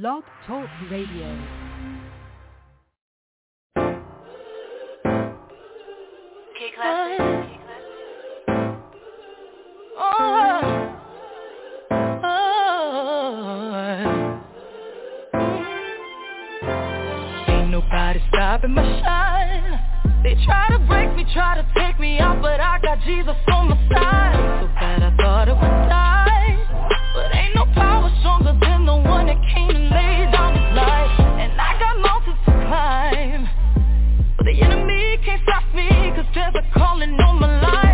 Blog Talk Radio. Oh, oh, oh. Ain't nobody stopping my shine. They try to break me, try to take me out, but I got Jesus on my side. So bad I thought it would die. But ain't no power stronger and I got mountains to climb. But the enemy can't stop me, cause there's a calling on my life.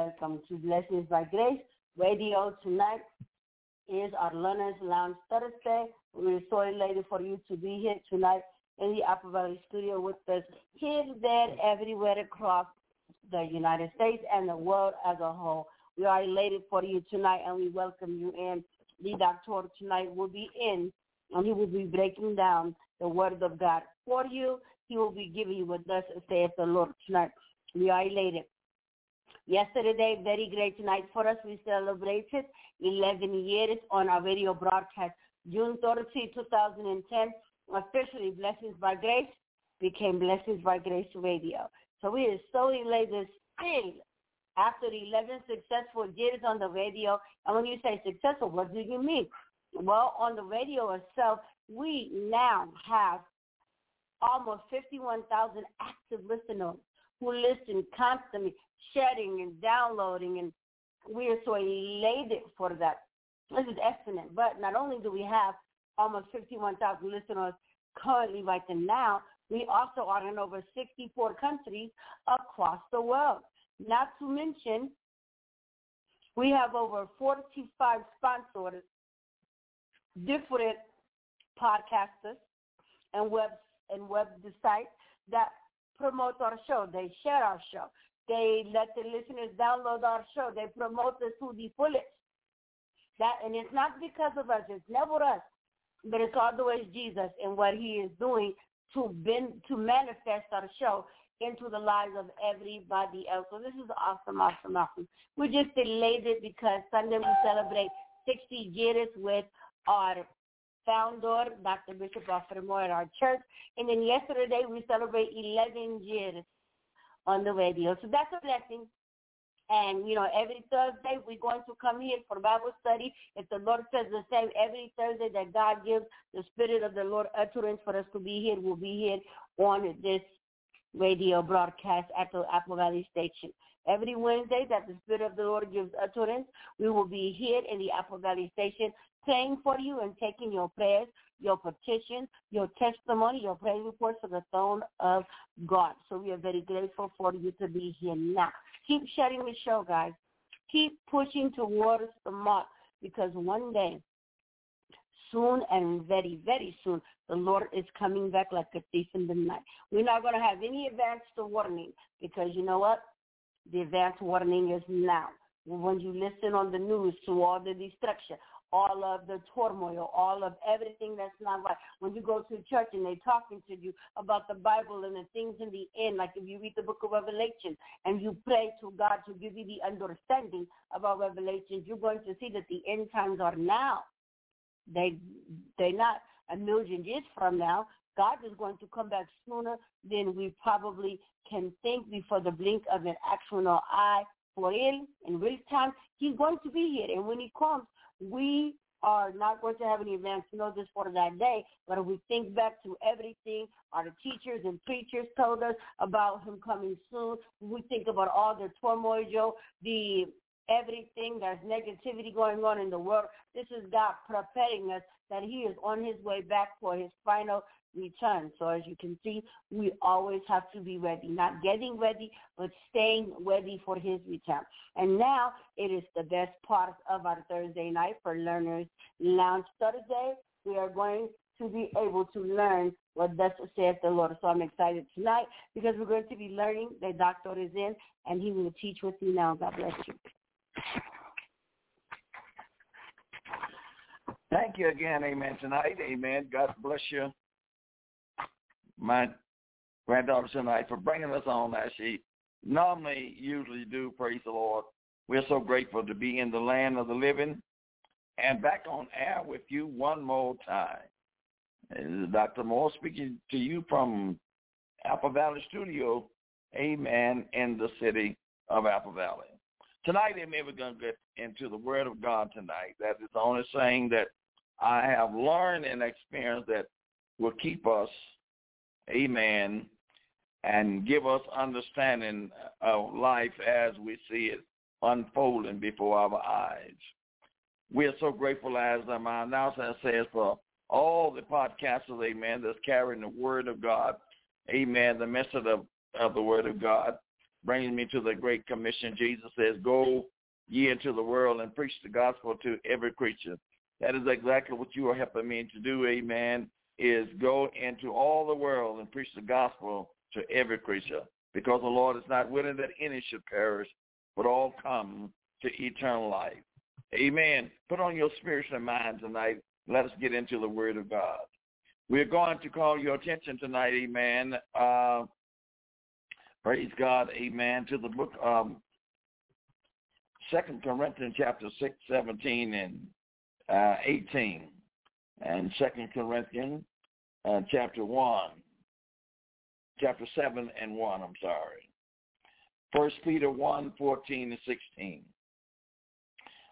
Welcome, to Blessings by Grace Radio. Tonight is our Learners Lounge Thursday. We're so elated for you to be here tonight in the Apple Valley studio with us here, there, everywhere across the United States and the world as a whole. We are elated for you tonight, and we welcome you in. The doctor tonight will be in, and he will be breaking down the Word of God for you. He will be giving you what thus saith the Lord tonight. We are elated. Yesterday, very great night for us. We celebrated 11 years on our radio broadcast. June 30, 2010, officially Blessings by Grace became Blessings by Grace Radio. So we are so elated still after 11 successful years on the radio. And when you say successful, what do you mean? Well, on the radio itself, we now have almost 51,000 active listeners who listen constantly, sharing and downloading, and we are so elated for that. This is excellent. But not only do we have almost 51,000 listeners currently right now, we also are in over 64 countries across the world. Not to mention, we have over 45 sponsors, different podcasters and web and web sites that promote our show. They share our show. They let the listeners download our show. They promote us to the fullest. That and it's not because of us. It's never us, but it's always Jesus and what He is doing to bend to manifest our show into the lives of everybody else. So this is awesome, awesome, awesome. We're just elated because Sunday we celebrate 60 years with our founder, Dr. Bishop Moore at our church. And then yesterday we celebrate 11 years on the radio. So that's a blessing. And, you know, every Thursday we're going to come here for Bible study. If the Lord says the same, every Thursday that God gives the Spirit of the Lord utterance for us to be here, we'll be here on this radio broadcast at the Apple Valley Station. Every Wednesday that the Spirit of the Lord gives utterance, we will be here in the Apple Valley Station praying for you and taking your prayers, your petitions, your testimony, your prayer reports to the throne of God. So we are very grateful for you to be here now. Keep sharing the show, guys. Keep pushing towards the mark because one day, soon and very, very soon, the Lord is coming back like a thief in the night. We're not going to have any advance warning because you know what? The advance warning is now. When you listen on the news to all the destruction, all of the turmoil, all of everything that's not right. When you go to church and they're talking to you about the Bible and the things in the end, like if you read the book of Revelation and you pray to God to give you the understanding about Revelation, you're going to see that the end times are now. They they're not a million years from now. God is going to come back sooner than we probably can think before the blink of an actual eye for real in real time. He's going to be here, and when he comes, we are not going to have any advance notice for that day. But if we think back to everything our teachers and preachers told us about him coming soon, we think about all the turmoil, the everything, there's negativity going on in the world. This is God preparing us that he is on his way back for his final return. So as you can see, we always have to be ready, not getting ready, but staying ready for his return. And now it is the best part of our Thursday night for Learners Lounge Thursday. We are going to be able to learn what thus saith the Lord. So I'm excited tonight because we're going to be learning. The doctor is in and he will teach with you now. God bless you. Thank you again, amen, tonight. Amen. God bless you my granddaughter tonight for bringing us on as she normally usually do. Praise the Lord. We're so grateful to be in the land of the living and back on air with you one more time. Dr. Moore speaking to you from Apple Valley Studio, amen, in the city of Apple Valley. Tonight, amen, we're going to get into the Word of God tonight. That is the only thing that I have learned and experienced that will keep us amen, and give us understanding of life as we see it unfolding before our eyes. We are so grateful, as my announcement says, for all the podcasters, amen, that's carrying the word of God, amen, the message of, of the word of God, brings me to the great commission. Jesus says, go ye into the world and preach the gospel to every creature. That is exactly what you are helping me to do, amen, is go into all the world and preach the gospel to every creature because the Lord is not willing that any should perish, but all come to eternal life. Amen. Put on your spiritual mind tonight. Let us get into the word of God. We're going to call your attention tonight, amen. Uh, praise God, amen, to the book of Second Corinthians chapter 6, 17 and uh, 18. And Second Corinthians uh, chapter 1, chapter 7 and 1, I'm sorry. First Peter 1, 14 and 16.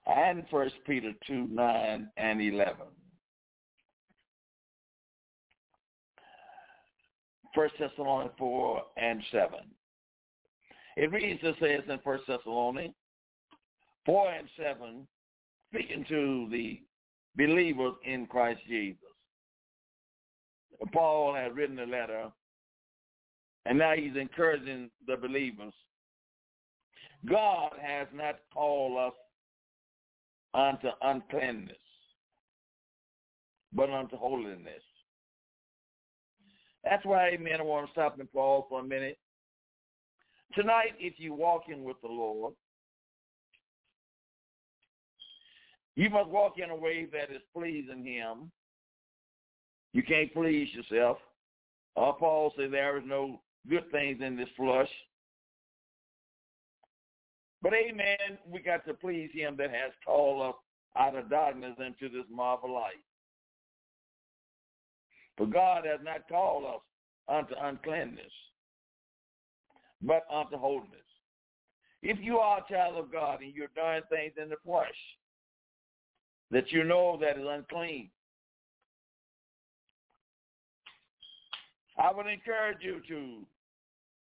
And First Peter 2, 9 and 11. First Thessalonians 4 and 7. It reads, it says in First Thessalonians 4 and 7, speaking to the believers in Christ Jesus. Paul had written a letter, and now he's encouraging the believers. God has not called us unto uncleanness, but unto holiness. That's why, amen, I want to stop and pause for a minute. Tonight, if you're walking with the Lord, you must walk in a way that is pleasing him. You can't please yourself. Uh, Paul said there is no good things in this flesh. But amen, we got to please him that has called us out of darkness into this marvel light. For God has not called us unto uncleanness, but unto holiness. If you are a child of God and you're doing things in the flesh that you know that is unclean, I would encourage you to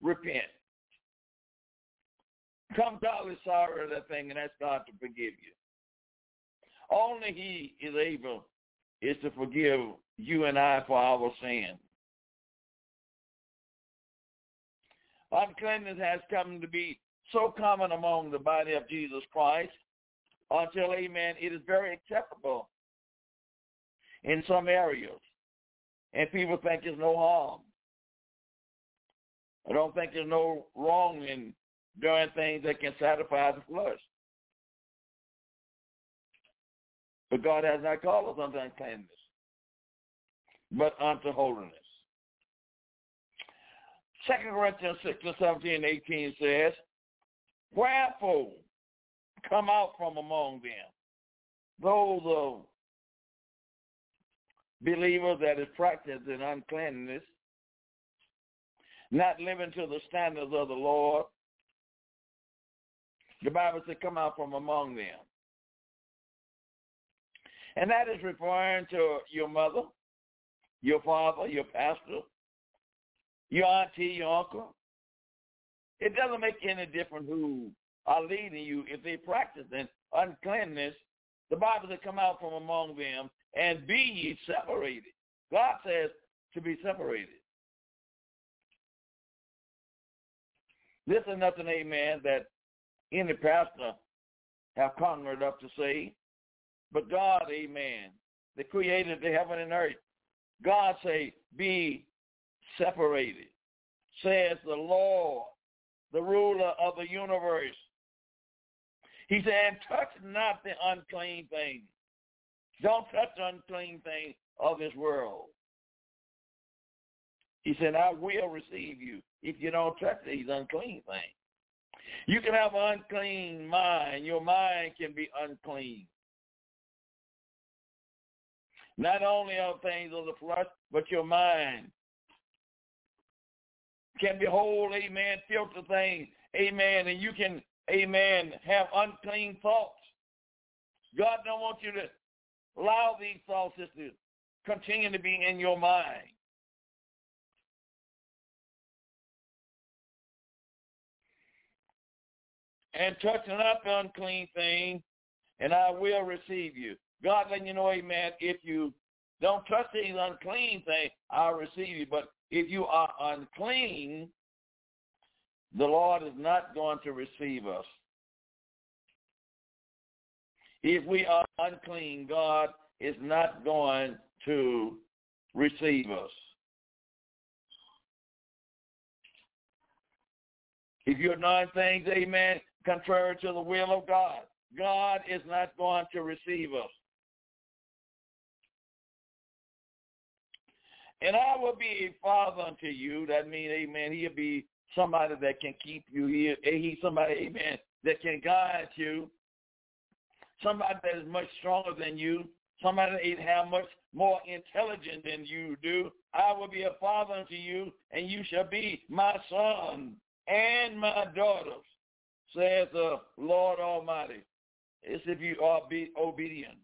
repent. Come godly sorrow of that thing and ask God to forgive you. Only he is able is to forgive you and I for our sin. Uncleanness has come to be so common among the body of Jesus Christ until, amen, it is very acceptable in some areas. And people think there's no harm. I don't think there's no wrong in doing things that can satisfy the flesh. But God has not called us unto uncleanness, but unto holiness. Second Corinthians 6 and 17 and 18 says, Wherefore come out from among them, those of believers that is practiced in uncleanness, not living to the standards of the Lord, the Bible said, come out from among them. And that is referring to your mother, your father, your pastor, your auntie, your uncle. It doesn't make any difference who are leading you. If they practice in uncleanness, the Bible says come out from among them and be ye separated. God says to be separated. This is nothing, amen, that any pastor have conquered up to say. But God, amen, that created the heaven and earth. God say, be separated, says the Lord, the ruler of the universe. He said, touch not the unclean thing. Don't touch the unclean thing of this world. He said, I will receive you if you don't touch these unclean things. You can have an unclean mind. Your mind can be unclean. Not only of things of the flesh, but your mind can behold, amen, filter things, amen, and you can, amen, have unclean thoughts. God don't want you to allow these thoughts to continue to be in your mind. and touch not the unclean thing, and I will receive you. God letting you know, amen, if you don't touch these unclean things, I'll receive you. But if you are unclean, the Lord is not going to receive us. If we are unclean, God is not going to receive us. If you're nine things, amen, contrary to the will of God. God is not going to receive us. And I will be a father unto you. That means, amen, he'll be somebody that can keep you here. He's somebody, amen, that can guide you. Somebody that is much stronger than you. Somebody that have much more intelligent than you do. I will be a father unto you, and you shall be my son and my daughters says the Lord Almighty. It's if you are be obedient.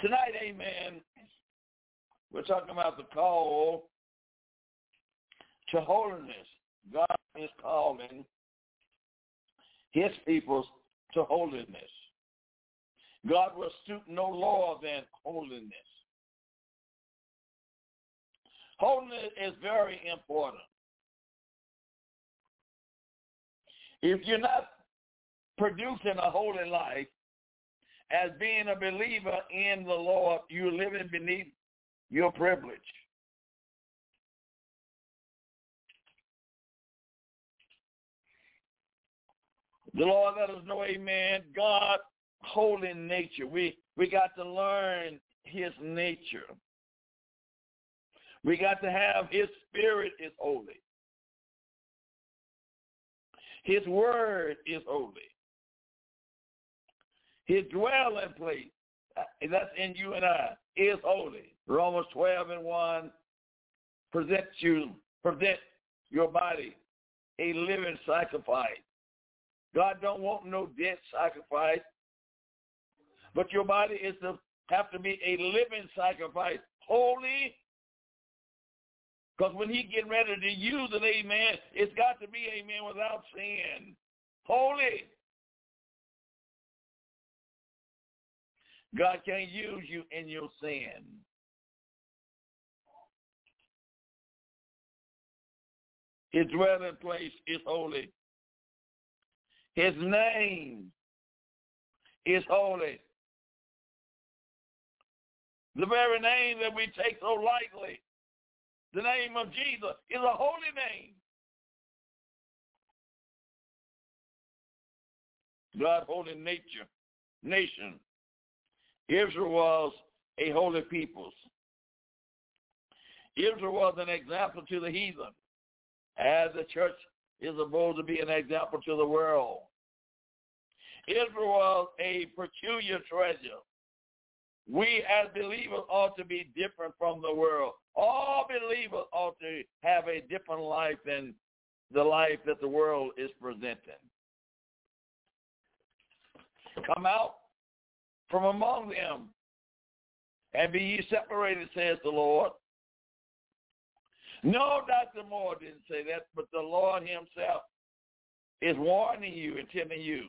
Tonight, amen, we're talking about the call to holiness. God is calling his peoples to holiness. God will stoop no lower than holiness. Holiness is very important. If you're not producing a holy life as being a believer in the Lord, you're living beneath your privilege. The Lord let us know, amen, God holy nature. We we got to learn his nature. We got to have his spirit is holy. His word is holy. His dwelling place, uh, that's in you and I, is holy. Romans 12 and 1 present you, present your body a living sacrifice. God don't want no dead sacrifice, but your body is to have to be a living sacrifice, holy because when he get ready to use it, amen, it's got to be, amen, without sin. Holy. God can't use you in your sin. His dwelling place is holy. His name is holy. The very name that we take so lightly the name of Jesus is a holy name. God holy nature, nation. Israel was a holy people. Israel was an example to the heathen, as the church is supposed to be an example to the world. Israel was a peculiar treasure. We as believers ought to be different from the world. All believers ought to have a different life than the life that the world is presenting. Come out from among them and be ye separated, says the Lord. No, Dr. Moore didn't say that, but the Lord himself is warning you and telling you.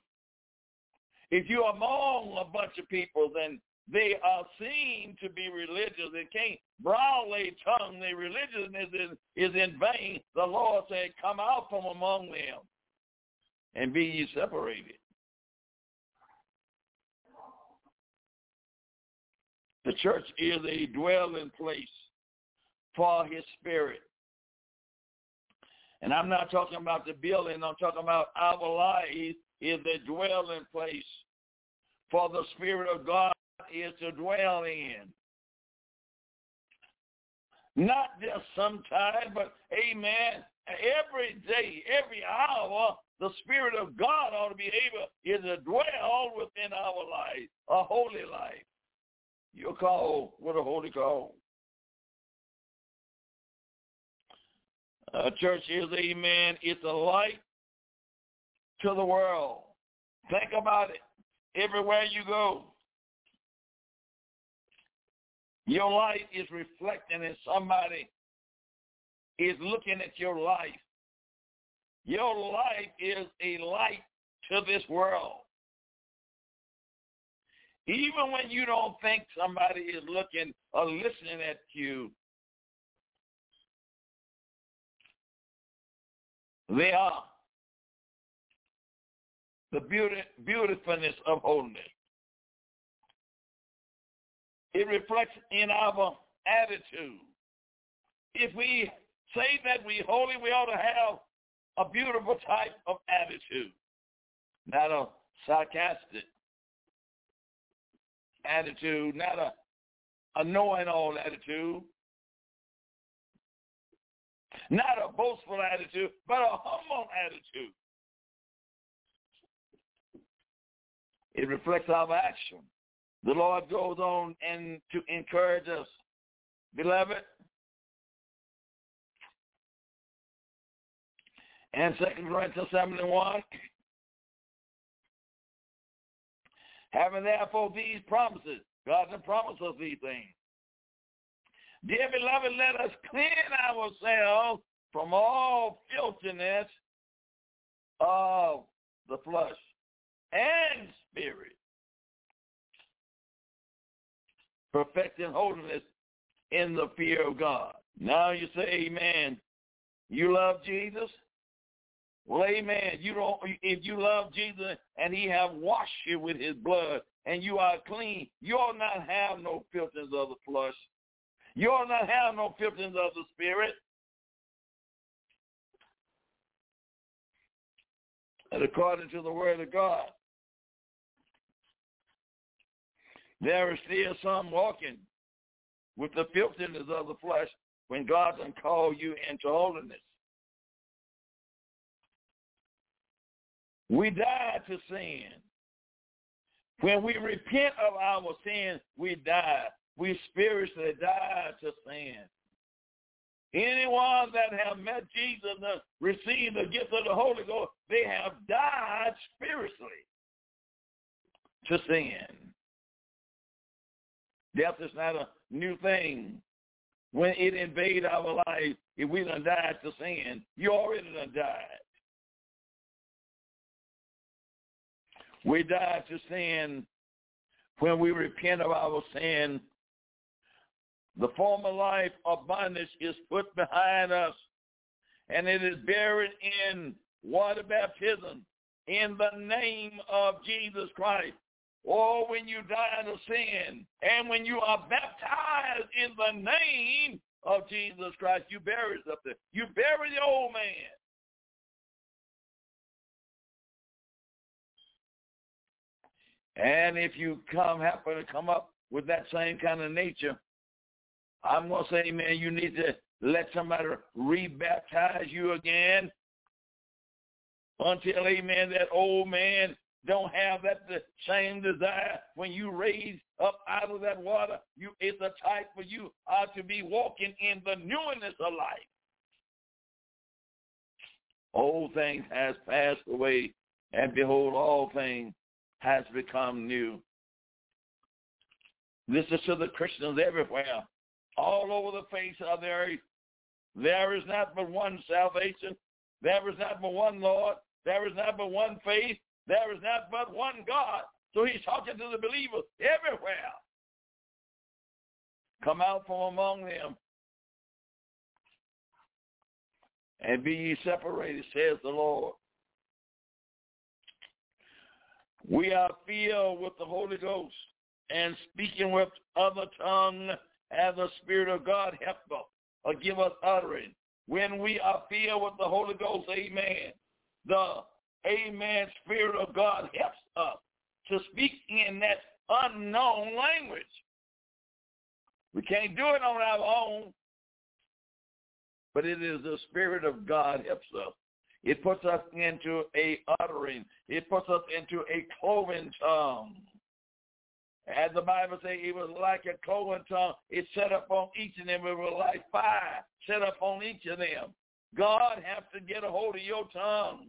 If you're among a bunch of people, then they are seen to be religious. They can't broadly tongue their religiousness is, is in vain. The Lord said, come out from among them and be ye separated. The church is a dwelling place for his spirit. And I'm not talking about the building. I'm talking about our lives is the dwelling place for the Spirit of God is to dwell in. Not just sometime, but amen, every day, every hour, the Spirit of God ought to be able is to dwell within our life, a holy life. You're called with a holy call. A church is, amen, it's a light to the world. Think about it. Everywhere you go, your life is reflecting and somebody is looking at your life. Your life is a light to this world. Even when you don't think somebody is looking or listening at you, they are. The beauty, beautifulness of holiness. It reflects in our attitude. If we say that we holy, we ought to have a beautiful type of attitude, not a sarcastic attitude, not a, a knowing-all attitude, not a boastful attitude, but a humble attitude. It reflects our action. The Lord goes on and to encourage us. Beloved, and Second Corinthians 7 and 1, having therefore these promises, God has promised us these things. Dear beloved, let us clean ourselves from all filthiness of the flesh and spirit, perfecting holiness in the fear of God. Now you say, Amen. You love Jesus? Well, amen. You don't. If you love Jesus and He have washed you with His blood, and you are clean, you ought not have no filthiness of the flesh. You ought not have no filters of the spirit. And according to the Word of God, there is still some walking with the filthiness of the flesh when God can call you into holiness. We die to sin. When we repent of our sin, we die. We spiritually die to sin. Anyone that have met Jesus and received the gift of the Holy Ghost, they have died spiritually to sin. Death is not a new thing. When it invade our life, if we done died to sin, you already done died. We die to sin when we repent of our sin. The former life of bondage is put behind us, and it is buried in water baptism in the name of Jesus Christ. Or when you die to sin, and when you are baptized in the name of Jesus Christ, you bury something. You bury the old man. And if you come happen to come up with that same kind of nature, I'm gonna say, man, you need to let somebody rebaptize you again until, amen, that old man don't have that same desire when you raise up out of that water. You it's a type for you are to be walking in the newness of life. Old things has passed away, and behold, all things has become new. This is to the Christians everywhere, all over the face of the earth. There is not but one salvation. There is not but one Lord. There is not but one faith. There is not but one God. So he's talking to the believers everywhere. Come out from among them and be ye separated, says the Lord. We are filled with the Holy Ghost and speaking with other tongue as the Spirit of God help us or give us utterance. When we are filled with the Holy Ghost, amen, the amen Spirit of God helps us to speak in that unknown language. We can't do it on our own, but it is the Spirit of God helps us. It puts us into a uttering. It puts us into a cloven tongue. As the Bible says, it was like a cloven tongue. It set up on each of them. It was like fire set up on each of them. God has to get a hold of your tongue.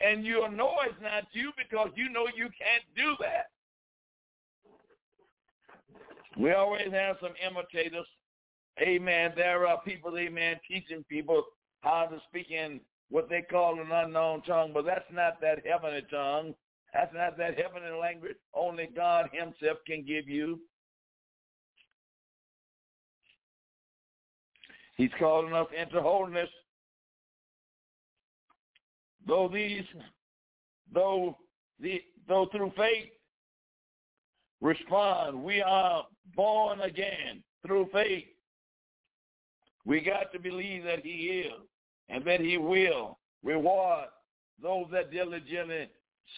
And you'll know it's not you because you know you can't do that. We always have some imitators Amen. There are people, amen, teaching people how to speak in what they call an unknown tongue, but that's not that heavenly tongue. That's not that heavenly language only God himself can give you. He's calling us into holiness. Though these, though the, though through faith respond, we are born again through faith. We got to believe that he is and that he will reward those that diligently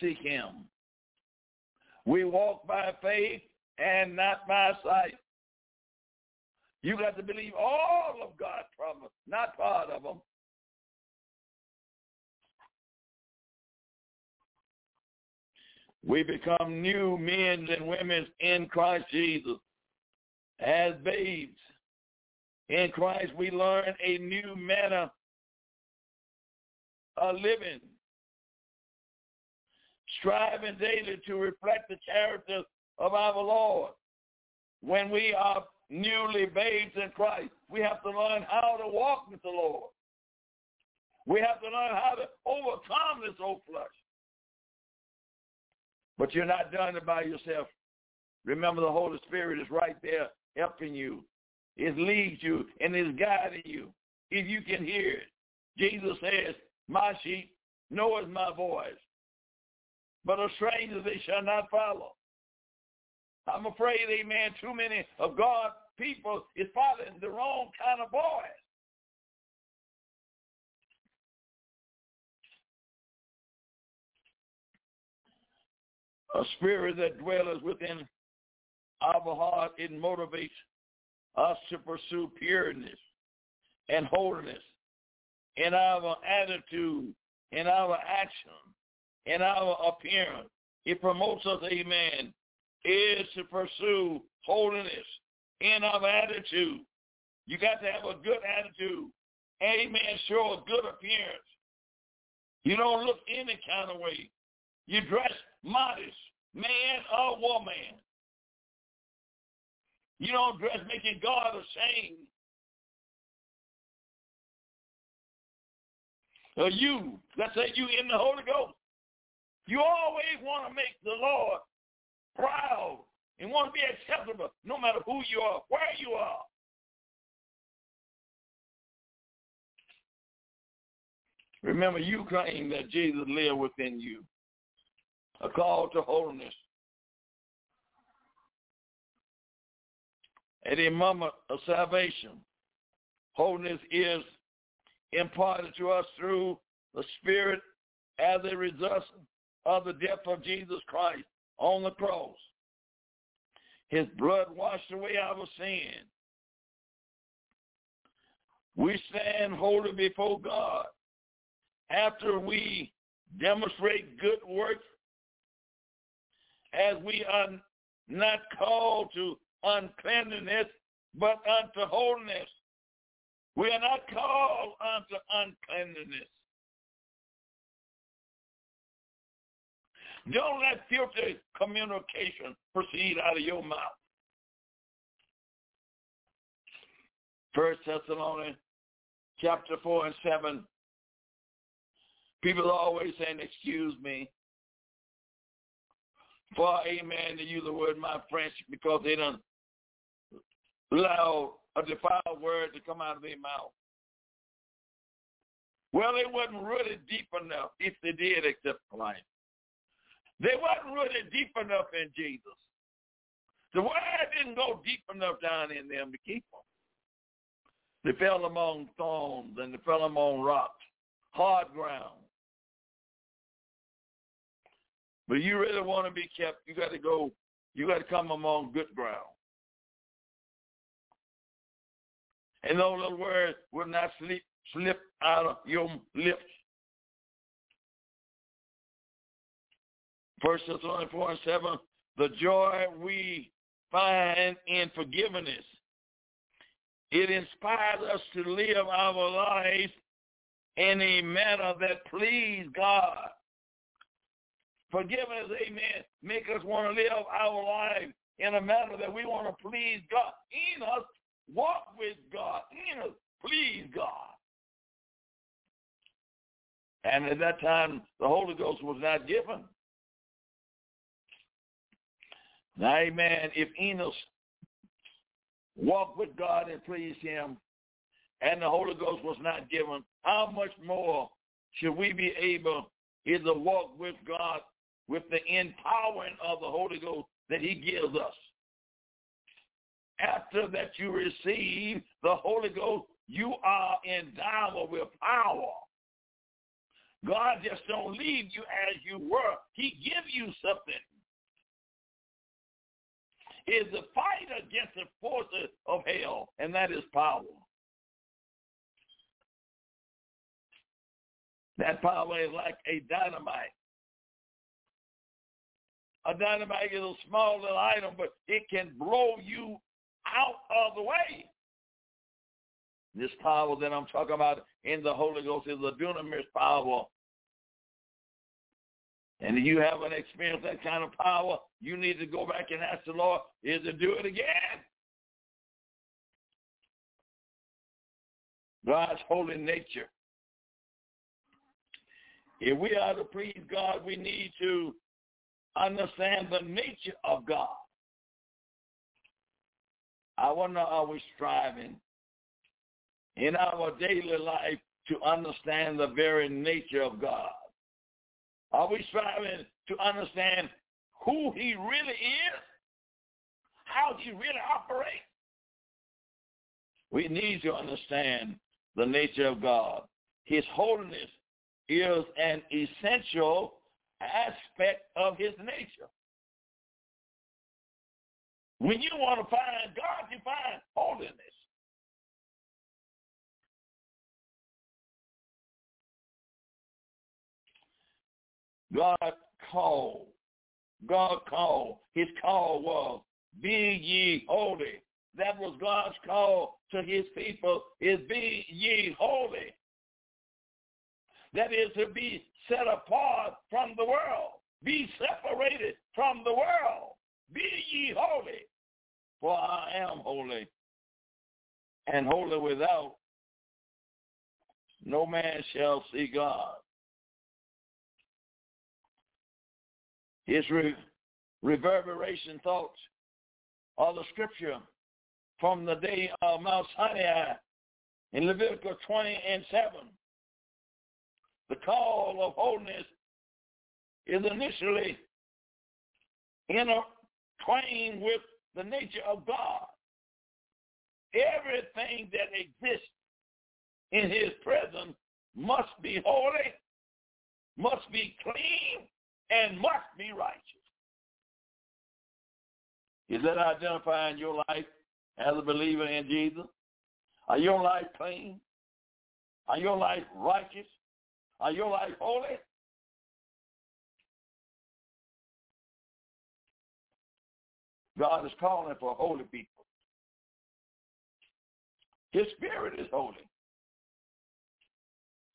seek him. We walk by faith and not by sight. You got to believe all of God's promises, not part of them. We become new men and women in Christ Jesus as babes in Christ, we learn a new manner of living, striving daily to reflect the character of our Lord. When we are newly babes in Christ, we have to learn how to walk with the Lord. We have to learn how to overcome this old flesh. But you're not doing it by yourself. Remember the Holy Spirit is right there helping you. It leads you and is guiding you. If you can hear it. Jesus says, my sheep knoweth my voice. But a stranger they shall not follow. I'm afraid, amen, too many of God's people is following the wrong kind of voice. A spirit that dwells within our heart, it motivates us to pursue pureness and holiness in our attitude, in our action, in our appearance. It promotes us, amen, is to pursue holiness in our attitude. You got to have a good attitude. Amen. Show a good appearance. You don't look any kind of way. You dress modest, man or woman. You don't dress making God ashamed. Or you, let's say you in the Holy Ghost. You always want to make the Lord proud and want to be acceptable no matter who you are, where you are. Remember, you claim that Jesus lived within you. A call to holiness. At a moment of salvation, holiness is imparted to us through the Spirit as a result of the death of Jesus Christ on the cross. His blood washed away our sin. We stand holy before God after we demonstrate good works as we are not called to uncleanness, but unto holiness. We are not called unto uncleanness. Don't let filthy communication proceed out of your mouth. First Thessalonians chapter 4 and 7. People are always saying, excuse me. For amen to use the word my French because they don't allow a defiled word to come out of their mouth. Well, it wasn't really deep enough if they did accept Christ. They wasn't really deep enough in Jesus. The word didn't go deep enough down in them to keep them. They fell among thorns and they fell among rocks, hard ground. But you really want to be kept, you got to go, you got to come among good ground. And those little words will not slip, slip out of your lips. First Thessalonians 4 and 7, the joy we find in forgiveness. It inspires us to live our lives in a manner that please God. Forgiveness, amen, make us want to live our lives in a manner that we want to please God. In us, walk with God. Us, please God. And at that time, the Holy Ghost was not given. Now, amen, if Enoch walked with God and pleased him, and the Holy Ghost was not given, how much more should we be able to walk with God with the empowering of the Holy Ghost that he gives us? After that you receive the Holy Ghost, you are endowed with power. God just don't leave you as you were. He give you something is the fight against the forces of hell, and that is power. That power is like a dynamite. A dynamite is a small little item, but it can blow you out of the way. This power that I'm talking about in the Holy Ghost is a dunamis power. And if you haven't experienced that kind of power, you need to go back and ask the Lord, is to do it again? God's holy nature. If we are to please God, we need to understand the nature of God. I wonder are we striving in our daily life to understand the very nature of God? Are we striving to understand who he really is? How he really operates? We need to understand the nature of God. His holiness is an essential aspect of his nature. When you want to find God, you find holiness. God called. God called. His call was, be ye holy. That was God's call to his people, is be ye holy. That is to be set apart from the world. Be separated from the world. Be ye holy, for I am holy. And holy without, no man shall see God. His re- reverberation thoughts of the scripture from the day of Mount Sinai in Leviticus 20 and 7. The call of holiness is initially intertwined with the nature of God. Everything that exists in his presence must be holy, must be clean, and must be righteous. Is that identifying your life as a believer in Jesus? Are your life clean? Are your life righteous? Are your life holy? God is calling for holy people. His spirit is holy.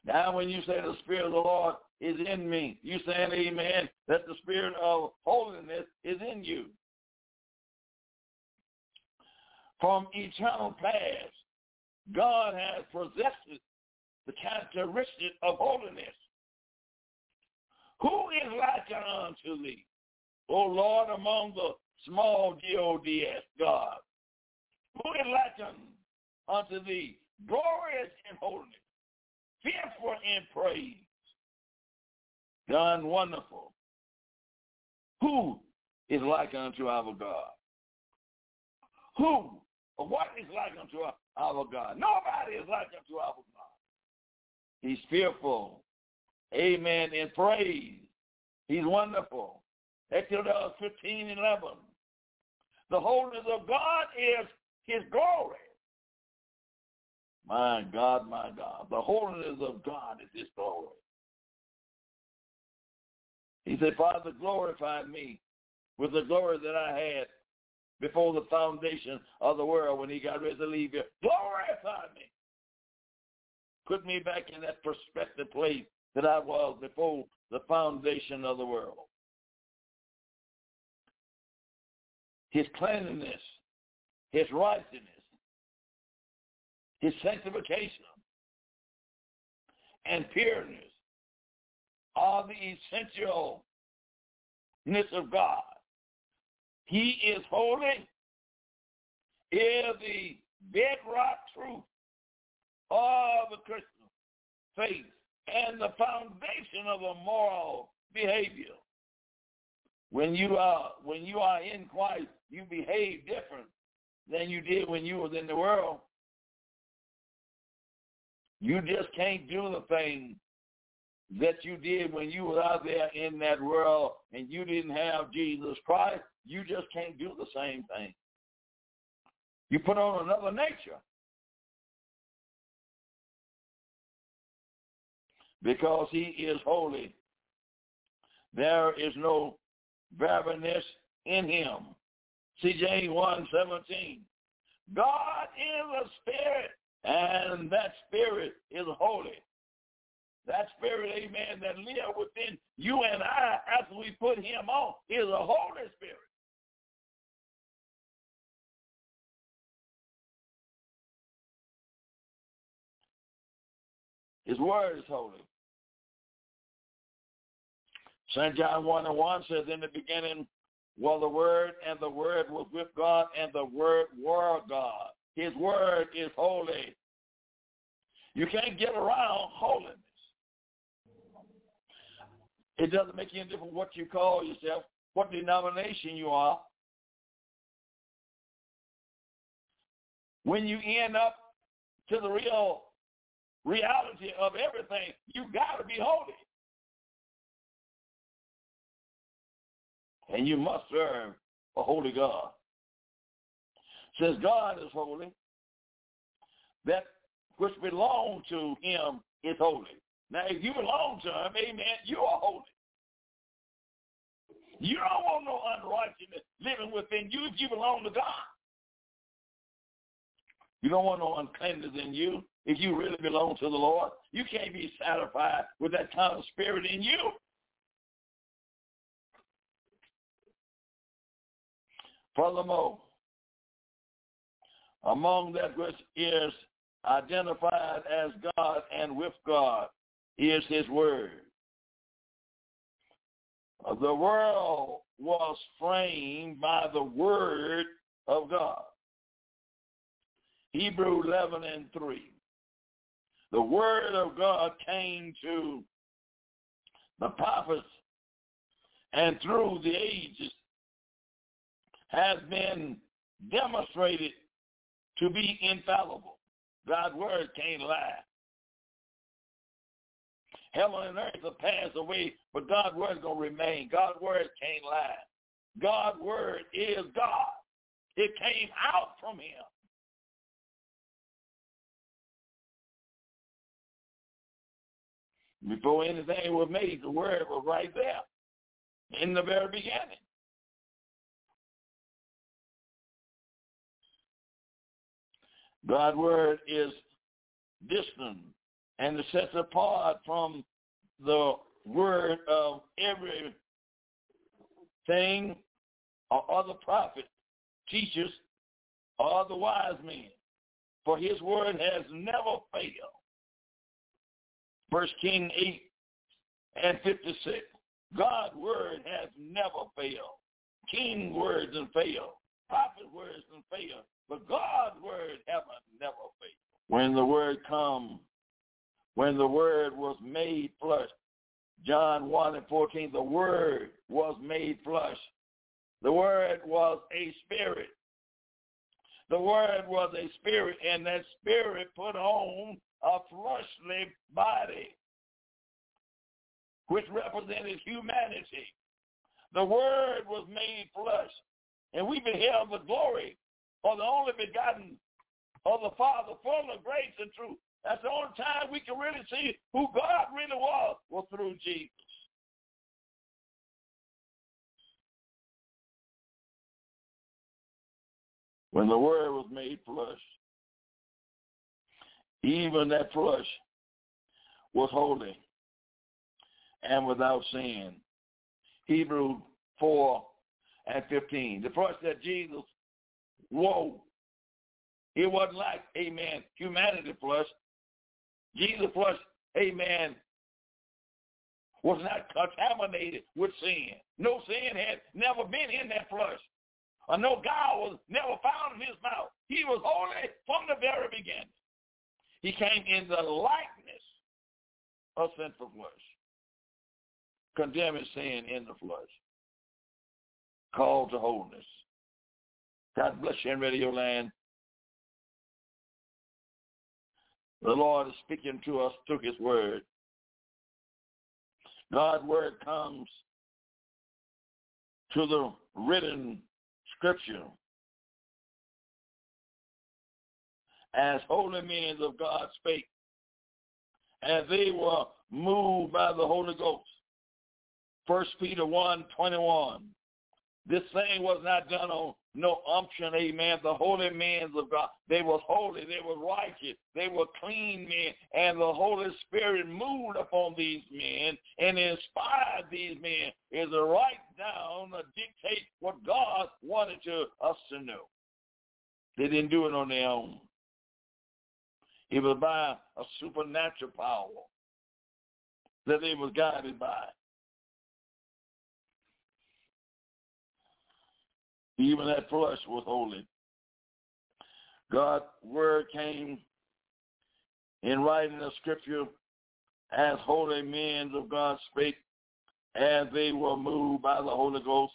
Now when you say the spirit of the Lord is in me, you saying amen, that the spirit of holiness is in you. From eternal past, God has possessed the characteristic of holiness. Who is like unto thee, O Lord, among the small G-O-D-S, God? Who is like unto thee, glorious in holiness, fearful in praise, done wonderful? Who is like unto our God? Who or what is like unto our God? Nobody is like unto our God. He's fearful. Amen. In praise. He's wonderful. Exodus 15, 11. The holiness of God is his glory. My God, my God. The holiness of God is his glory. He said, Father, glorify me with the glory that I had before the foundation of the world when he got ready to leave here. Glorify me. Put me back in that perspective place that I was before the foundation of the world. His cleanliness, his righteousness, his sanctification, and pureness are the essentialness of God. He is holy, is the bedrock truth of the Christian faith and the foundation of a moral behavior. When you are when you are in Christ, you behave different than you did when you was in the world. You just can't do the thing that you did when you were out there in that world and you didn't have Jesus Christ. You just can't do the same thing. You put on another nature. because he is holy. There is no barrenness in him. See James 1, 17. God is a spirit, and that spirit is holy. That spirit, amen, that live within you and I after we put him on is a holy spirit. His word is holy. St. John 1 and 1 says, In the beginning was the Word, and the Word was with God, and the Word were God. His Word is holy. You can't get around holiness. It doesn't make any difference what you call yourself, what denomination you are. When you end up to the real reality of everything, you got to be holy. And you must serve a holy God. Since God is holy, that which belongs to him is holy. Now, if you belong to him, amen, you are holy. You don't want no unrighteousness living within you if you belong to God. You don't want no uncleanness in you if you really belong to the Lord. You can't be satisfied with that kind of spirit in you. Furthermore, among that which is identified as God and with God is his word. The world was framed by the word of God. Hebrew 11 and 3. The word of God came to the prophets and through the ages has been demonstrated to be infallible. God's word can't lie. Heaven and earth will pass away, but God's word is going to remain. God's word can't lie. God's word is God. It came out from him. Before anything was made, the word was right there in the very beginning. God's word is distant and set apart from the word of every thing or other prophet, teachers, or the wise men. For his word has never failed. First King 8 and 56. God's word has never failed. King words and fail. Prophet words and fail. But God's word haven't never failed. When the word come, when the word was made flesh, John 1 and 14, the word was made flesh. The word was a spirit. The word was a spirit, and that spirit put on a fleshly body, which represented humanity. The Word was made flesh, and we beheld the glory of the only begotten of the Father, full of grace and truth. That's the only time we can really see who God really was, was through Jesus. When the Word was made flesh, even that flesh was holy and without sin. Hebrew 4 and 15. The flesh that Jesus whoa, it wasn't like, amen, humanity flesh. Jesus flesh, amen, was not contaminated with sin. No sin had never been in that flesh. Or no God was never found in his mouth. He was holy from the very beginning. He came in the likeness of sinful flesh, condemning sin in the flesh, called to wholeness. God bless you in radio land. The Lord is speaking to us through his word. God's word comes to the written scripture as holy men of God spake, and they were moved by the Holy Ghost. First Peter 1, 21. This thing was not done on no unction, amen. The holy men of God, they was holy, they were righteous, they were clean men, and the Holy Spirit moved upon these men and inspired these men is to write down, to dictate what God wanted to us to know. They didn't do it on their own. It was by a supernatural power that they was guided by. Even that flesh was holy. God's word came in writing the scripture as holy men of God spake as they were moved by the Holy Ghost.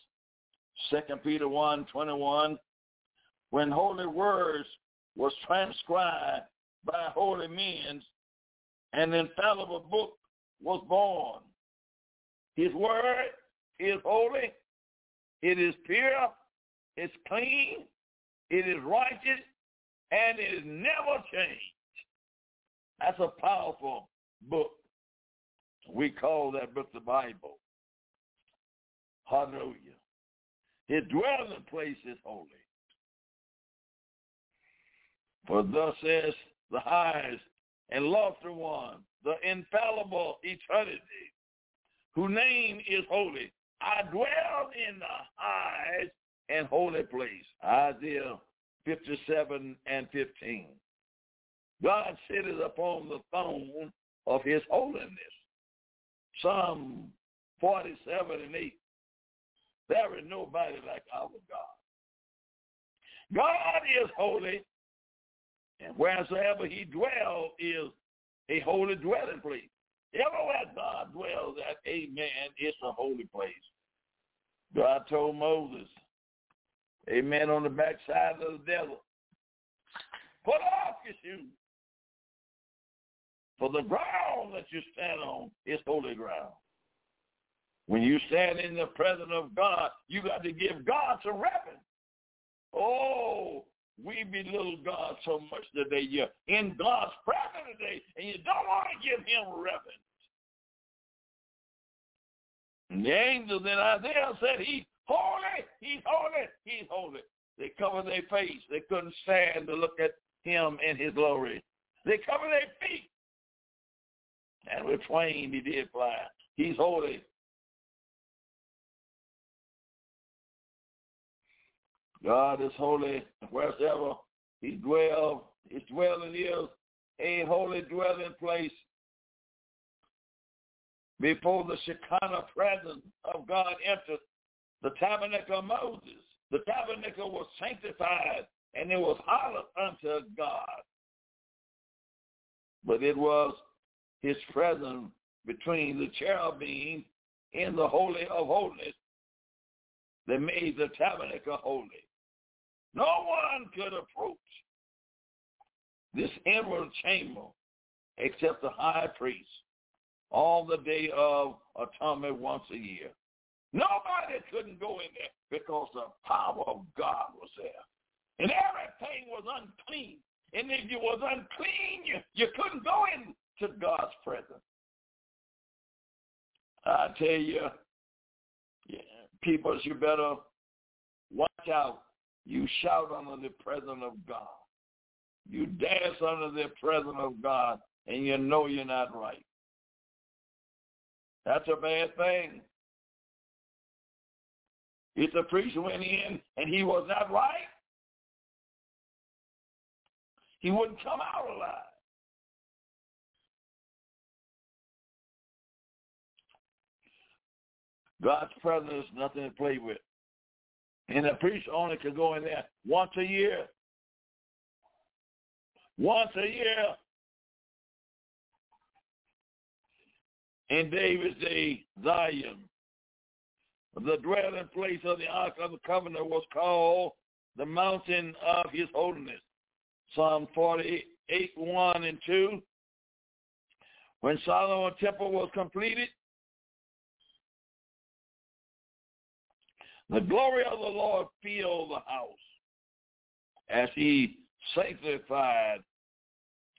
Second Peter 1, 21. When holy words was transcribed by holy men, an infallible book was born. His word is holy. It is pure. It's clean. It is righteous. And it is never changed. That's a powerful book. We call that book the Bible. Hallelujah. His dwelling place is holy. For thus says the highest and lofty one, the infallible eternity, whose name is holy. I dwell in the highest and holy place. Isaiah 57 and 15. God sitteth upon the throne of his holiness. Psalm 47 and 8. There is nobody like our God. God is holy, and wheresoever he dwells is a holy dwelling place. Everywhere God dwells at, amen, it's a holy place. God told Moses, amen, on the backside of the devil. put off your shoes. For the ground that you stand on is holy ground. When you stand in the presence of God, you got to give God some reverence. Oh, we belittle God so much today. You're in God's presence today, and you don't want to give him reverence. And the angels in Isaiah said, he's holy, he's holy, he's holy. They covered their face. They couldn't stand to look at him in his glory. They covered their feet. And with twain he did fly. He's holy. God is holy wherever he dwells. His dwelling is a holy dwelling place before the Shekinah presence of God entered the tabernacle of Moses. The tabernacle was sanctified and it was hallowed unto God. But it was his presence between the cherubim in the Holy of Holies that made the tabernacle holy. No one could approach this inward chamber except the high priest all the day of atonement once a year. Nobody couldn't go in there because the power of God was there. And everything was unclean. And if you was unclean, you, you couldn't go into God's presence. I tell you, yeah, people, you better watch out you shout under the presence of God. You dance under the presence of God, and you know you're not right. That's a bad thing. If the priest went in and he was not right, he wouldn't come out alive. God's presence is nothing to play with. And the priest only could go in there once a year. Once a year. In David's day, Zion, the dwelling place of the Ark of the Covenant was called the mountain of his holiness. Psalm 48, 1 and 2. When Solomon's temple was completed, The glory of the Lord filled the house as he sanctified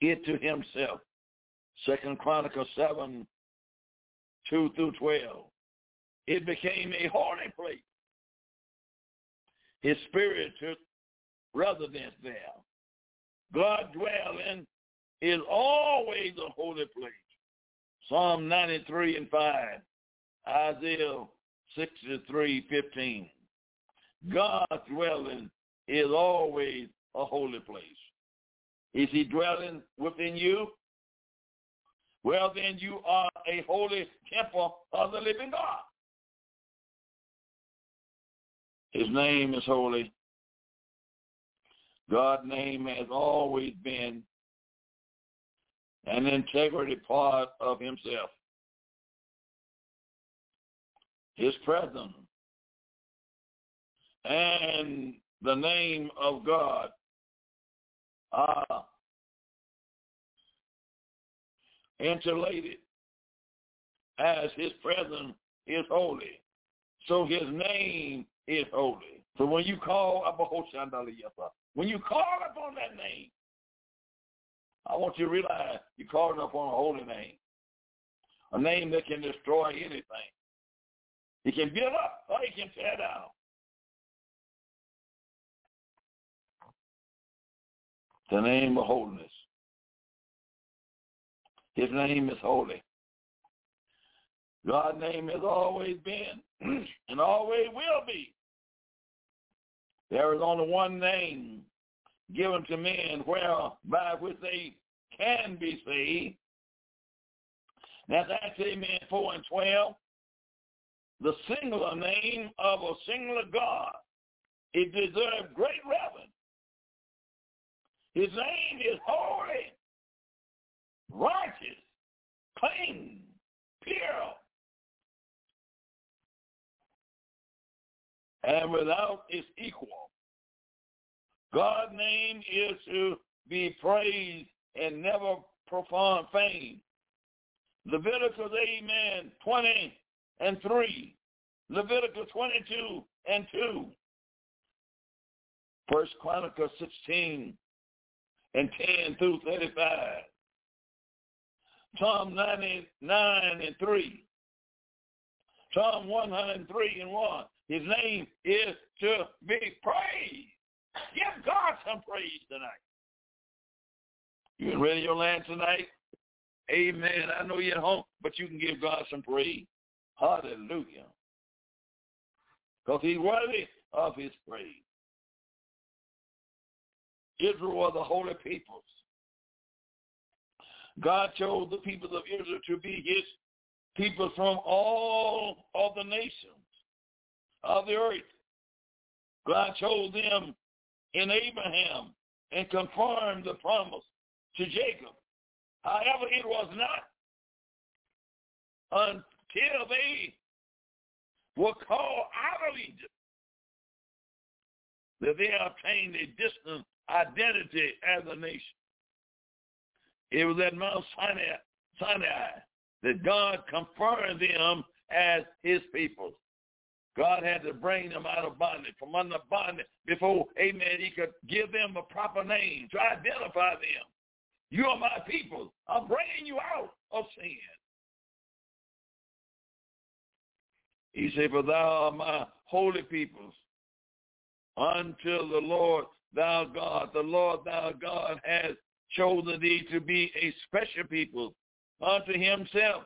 it to himself. Second Chronicles 7, 2 through 12. It became a holy place. His spirit took residence there. God dwelling is always a holy place. Psalm 93 and 5. Isaiah 63:15. God's dwelling is always a holy place. Is he dwelling within you? Well, then you are a holy temple of the living God. His name is holy. God's name has always been an integrity part of himself. His presence and the name of God ah. are interrelated as his presence is holy. So his name is holy. So when you call when you call upon that name, I want you to realize you're calling upon a holy name. A name that can destroy anything. He can build up or he can tear down. The name of holiness. His name is holy. God's name has always been and always will be. There is only one name given to men whereby which they can be saved. That's Amen 4 and 12. The singular name of a singular God. It deserves great reverence. His name is holy, righteous, clean, pure, and without its equal. God's name is to be praised and never profound fame. Leviticus, amen, 20 and 3. Leviticus 22 and 2. First Chronicles 16 and 10 through 35. Psalm 99 and 3. Psalm 103 and 1. His name is to be praised. Give God some praise tonight. You ready your land tonight? Amen. I know you're at home, but you can give God some praise. Hallelujah. Because he's worthy of his praise. Israel were the holy peoples. God chose the people of Israel to be his people from all of the nations of the earth. God chose them in Abraham and confirmed the promise to Jacob. However, it was not until they were called out of Egypt that they obtained a distant identity as a nation. It was at Mount Sinai, Sinai that God confirmed them as his people. God had to bring them out of bondage, from under bondage, before, amen, he could give them a proper name to identify them. You are my people. I'm bringing you out of sin. He said, for thou art my holy peoples until the Lord thou God, the Lord thou God has chosen thee to be a special people unto himself.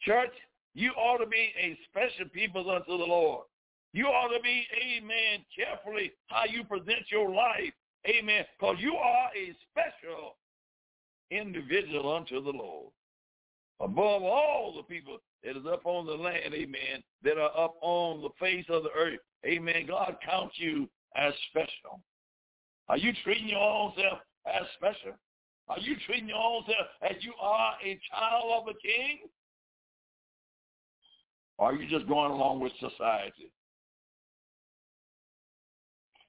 Church, you ought to be a special people unto the Lord. You ought to be, amen, carefully how you present your life. Amen. Because you are a special individual unto the Lord. Above all the people that is up on the land, amen, that are up on the face of the earth. Amen. God counts you as special. Are you treating your own self as special? Are you treating your own self as you are a child of a king? Or are you just going along with society?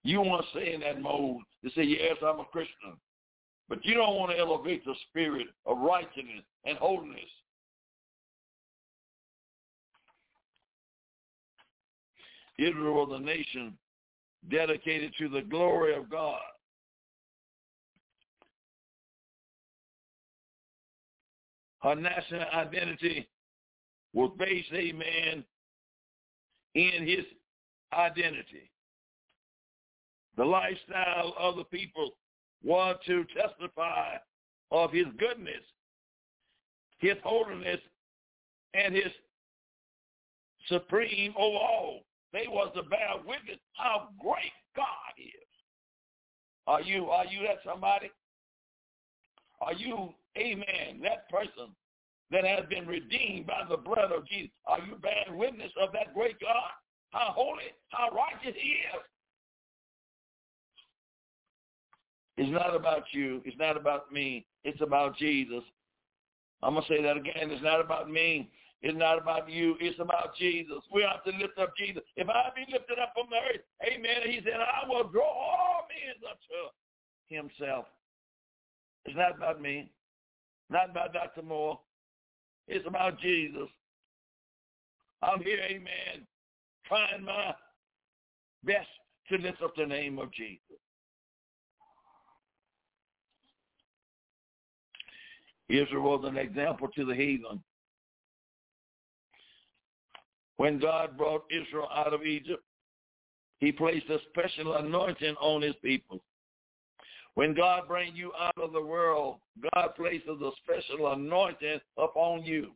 You want to stay in that mode to say, yes, I'm a Christian. But you don't want to elevate the spirit of righteousness and holiness. Israel was a nation dedicated to the glory of God. Her national identity was based, amen, in his identity. The lifestyle of the people was to testify of his goodness, his holiness, and his supreme over all. They was to bear witness how great God is. Are you are you that somebody? Are you, amen, that person that has been redeemed by the blood of Jesus? Are you bearing witness of that great God? How holy, how righteous he is? It's not about you. It's not about me. It's about Jesus. I'm going to say that again. It's not about me. It's not about you. It's about Jesus. We have to lift up Jesus. If I be lifted up from the earth, amen, he said, I will draw all men unto himself. It's not about me. Not about Dr. Moore. It's about Jesus. I'm here, amen, trying my best to lift up the name of Jesus. Israel was an example to the heathen. When God brought Israel out of Egypt, he placed a special anointing on his people. When God brings you out of the world, God places a special anointing upon you.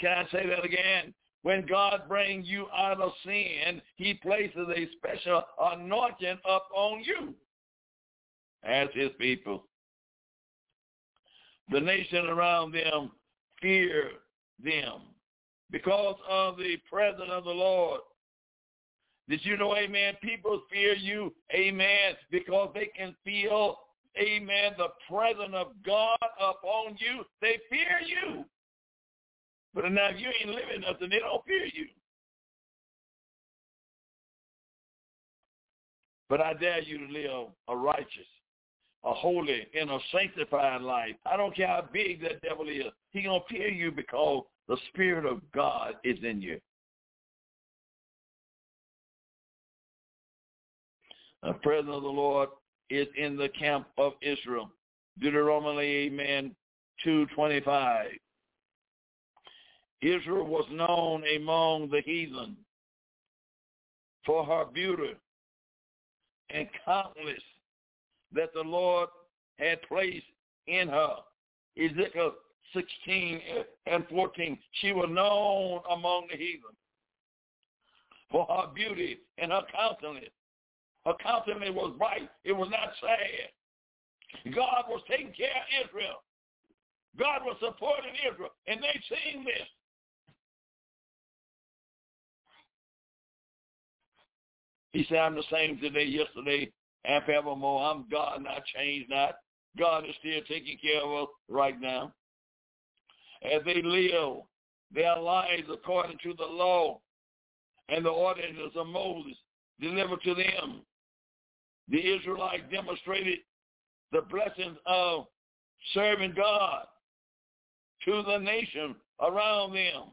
Can I say that again? When God brings you out of sin, he places a special anointing upon you as his people. The nation around them fear them because of the presence of the Lord. Did you know, amen, people fear you, amen, because they can feel, amen, the presence of God upon you. They fear you. But now if you ain't living nothing, they don't fear you. But I dare you to live a righteous, a holy, and a sanctified life. I don't care how big that devil is. He going to fear you because the Spirit of God is in you. The presence of the Lord is in the camp of Israel. Deuteronomy, amen, 225. Israel was known among the heathen for her beauty and countless that the Lord had placed in her. Ezekiel 16 and 14. She was known among the heathen for her beauty and her countenance. Her countenance was bright. It was not sad. God was taking care of Israel. God was supporting Israel. And they seen this. He said, I'm the same today, yesterday, and forevermore. I'm God, not changed not. God is still taking care of us right now as they live their lives according to the law and the ordinances of Moses delivered to them. The Israelites demonstrated the blessings of serving God to the nation around them.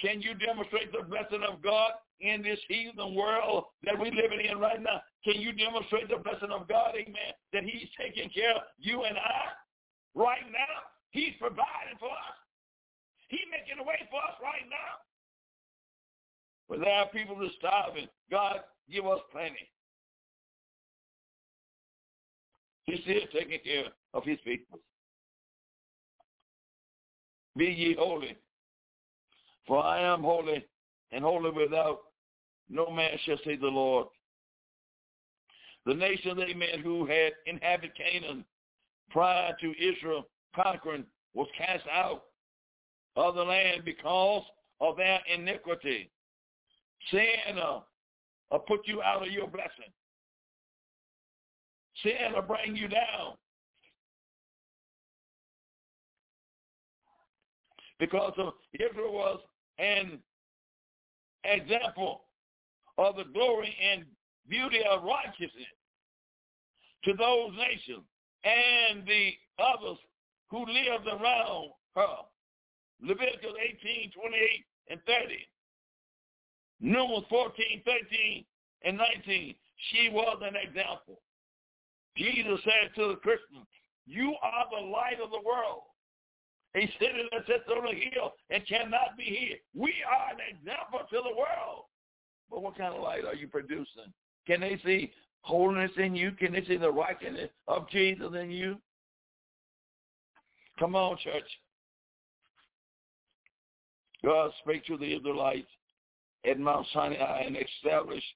Can you demonstrate the blessing of God in this heathen world that we're living in right now? Can you demonstrate the blessing of God, amen, that he's taking care of you and I right now? He's providing for us. He's making a way for us right now. When there are people that are starving, God give us plenty. He's still taking care of his people. Be ye holy, for I am holy, and holy without no man shall see the Lord. The nation, amen, who had inhabited Canaan prior to Israel conquering was cast out of the land because of their iniquity. Sin uh, will put you out of your blessing. Sin will bring you down. Because of Israel was an example of the glory and beauty of righteousness to those nations and the others who lived around her. Leviticus 18, 28, and 30. Numbers 14, 13, and 19. She was an example. Jesus said to the Christians, you are the light of the world. A city that sits on a hill and cannot be hid. We are an example to the world. But what kind of light are you producing? Can they see holiness in you? Can they see the righteousness of Jesus in you? Come on, church. God spake to the Israelites at Mount Sinai and established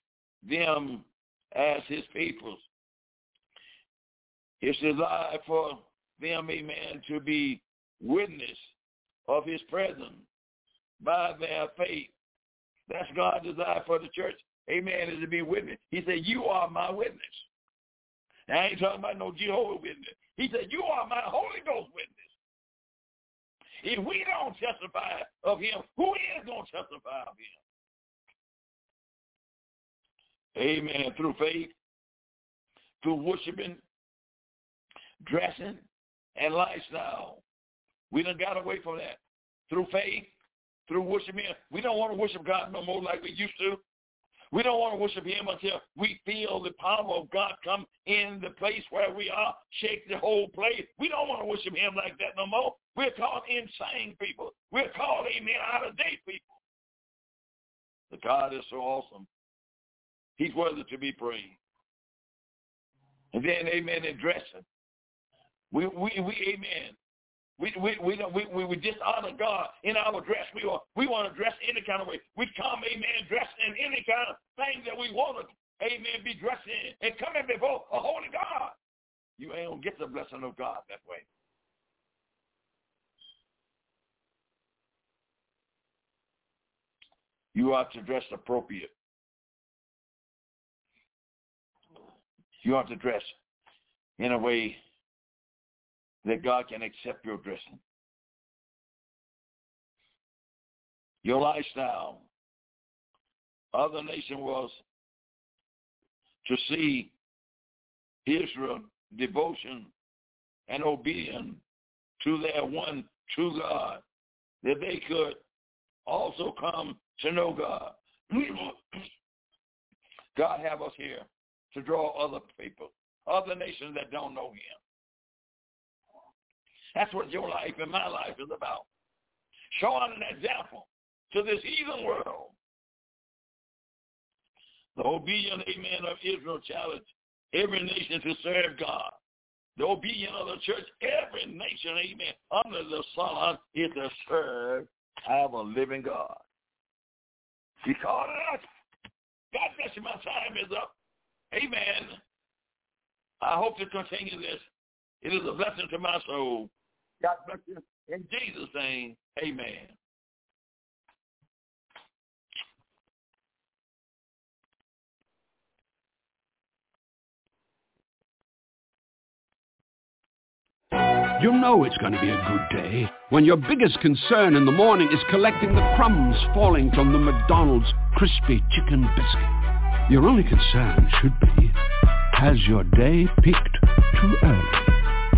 them as his people. It's desire for them, amen, to be witness of his presence by their faith. That's God's desire for the church. Amen, is to be witness. He said, you are my witness. I ain't talking about no Jehovah Witness. He said, you are my Holy Ghost witness. If we don't testify of him, who is going to testify of him? Amen. Through faith, through worshiping, dressing, and lifestyle. We done got away from that. Through faith, through worshiping. We don't want to worship God no more like we used to. We don't want to worship him until we feel the power of God come in the place where we are, shake the whole place. We don't want to worship him like that no more. We're called insane people. We're called, amen, out of date people. The God is so awesome. He's worthy to be praised. And then, amen, in dressing. We, we, we, amen. We we we we, we, we dishonor God in our dress. We want we want to dress any kind of way. We come, amen, dressed in any kind of thing that we want to, amen, be dressed in and coming before a holy God. You ain't gonna get the blessing of God that way. You are to dress appropriate. You are to dress in a way that God can accept your dressing. Your lifestyle. Other nation was to see Israel devotion and obedience to their one true God, that they could also come to know God. God have us here to draw other people, other nations that don't know him. That's what your life and my life is about. Showing an example to this heathen world. The obedient amen of Israel challenged every nation to serve God. The obedient of the church, every nation, amen, under the sun is to serve our living God. He called us. God bless you. My time is up. Amen. I hope to continue this. It is a blessing to my soul. God bless you. In Jesus' name, amen. You know it's going to be a good day when your biggest concern in the morning is collecting the crumbs falling from the McDonald's crispy chicken biscuit. Your only concern should be, has your day peaked too early?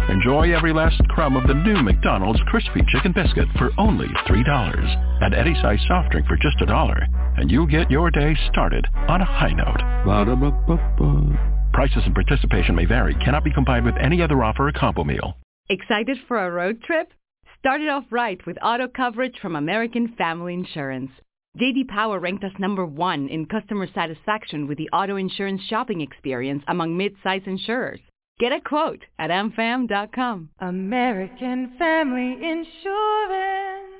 Enjoy every last crumb of the new McDonald's Crispy Chicken Biscuit for only $3. Add any size soft drink for just a dollar, and you get your day started on a high note. Ba-da-ba-ba-ba. Prices and participation may vary. Cannot be combined with any other offer or combo meal. Excited for a road trip? Start it off right with auto coverage from American Family Insurance. JD Power ranked us number one in customer satisfaction with the auto insurance shopping experience among mid-size insurers. Get a quote at amfam.com. American Family Insurance.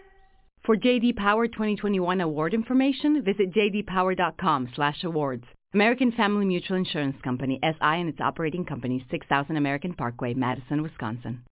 For JD Power 2021 award information, visit jdpower.com/awards. American Family Mutual Insurance Company, SI and its operating company, 6000 American Parkway, Madison, Wisconsin.